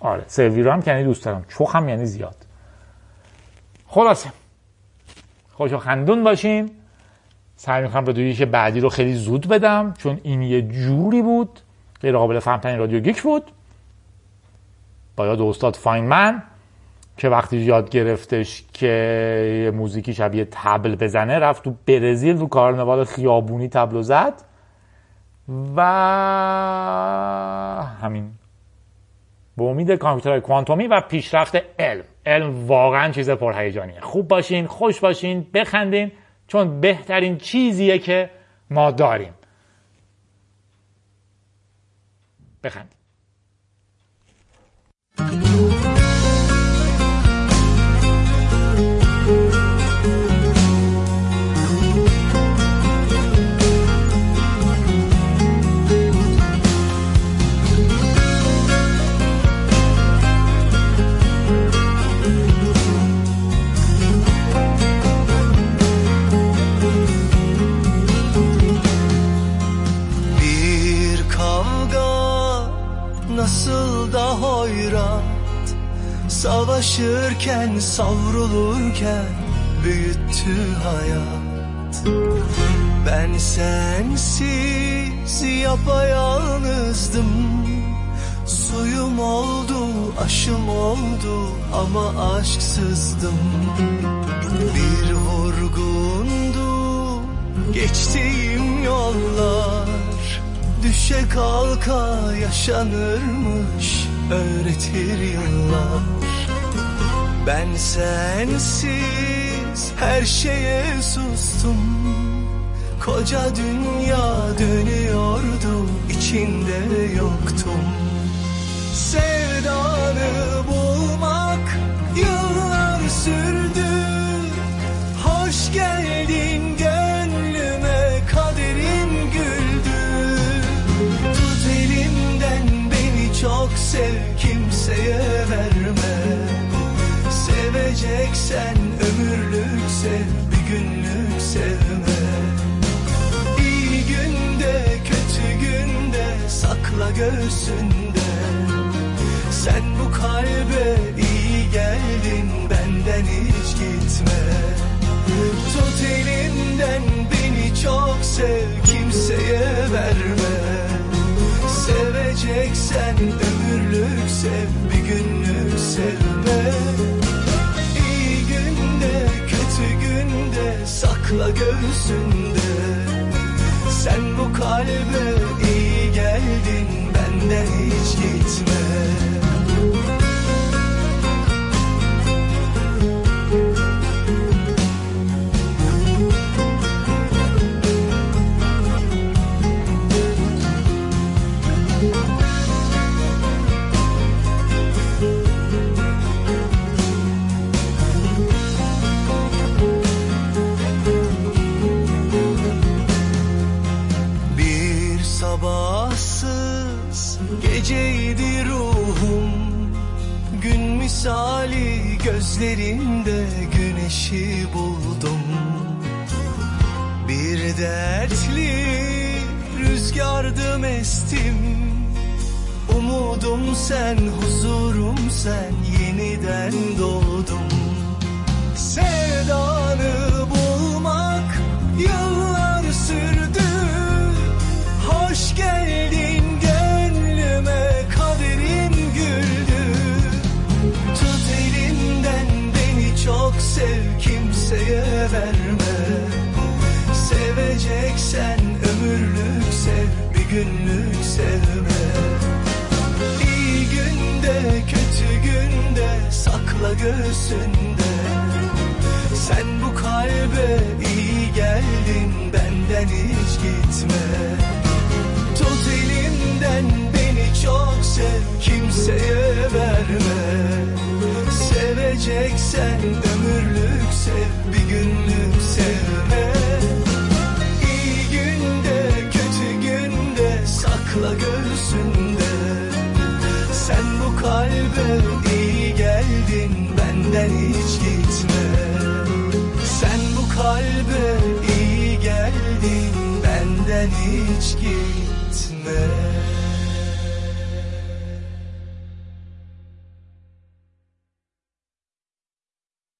آره سروی رو هم که یعنی دوست دارم. چخ هم یعنی زیاد. خلاصه. خوش و خندون باشین. سعی می‌کنم رادیویی که بعدی رو خیلی زود بدم چون این یه جوری بود غیر قابل فهمترین رادیو گیک بود. با یاد استاد فاینمن که وقتی یاد گرفتش که موزیکی شبیه تبل بزنه رفت تو برزیل تو کارنوال خیابونی تبل زد و همین به امید کامپیوترهای کوانتومی و پیشرفت علم. علم واقعا چیز پرهیجانیه. خوب باشین خوش باشین بخندین. چون بهترین چیزیه که ما داریم. nasıl da hoyrat Savaşırken savrulurken büyüttü hayat. Ben sensiz yapayalnızdım. Suyum oldu, aşım oldu ama aşksızdım. Bir vurgundu geçtiğim yollar. Düşe kalka yaşanırmış öğretir yıllar. Ben sensiz her şeye sustum. Koca dünya dönüyordu içinde yoktum. Sevdanı bulmak yıllar sürdü. Hoş geldin sev kimseye verme. Seveceksen ömürlük sev bir günlük sevme. İyi günde kötü günde sakla göğsünde. Sen bu kalbe iyi geldin benden hiç gitme. Tut elimden beni çok sev kimseye verme Seveceksen ömürlük sev bir günlük sevme. Sakla göğsünde. Sen bu kalbe iyi geldin benden hiç gitme misali gözlerinde güneşi buldum. Bir dertli rüzgardım estim Umudum sen, huzurum sen, yeniden doğdum. Sevdanı bulmak yıllar sürdü. Hoş geldin kimseye verme. Seveceksen ömürlük sev bir günlük sevme. İyi günde kötü günde sakla göğsünde. Sen bu kalbe iyi geldin benden hiç gitme. Tut elimden beni çok sev kimseye verme Seveceksen ömürlük sev bir günlük sevme. İyi günde kötü günde sakla göğsünde. Sen bu kalbe iyi geldin benden hiç gitme. Sen bu kalbe iyi geldin benden hiç gitme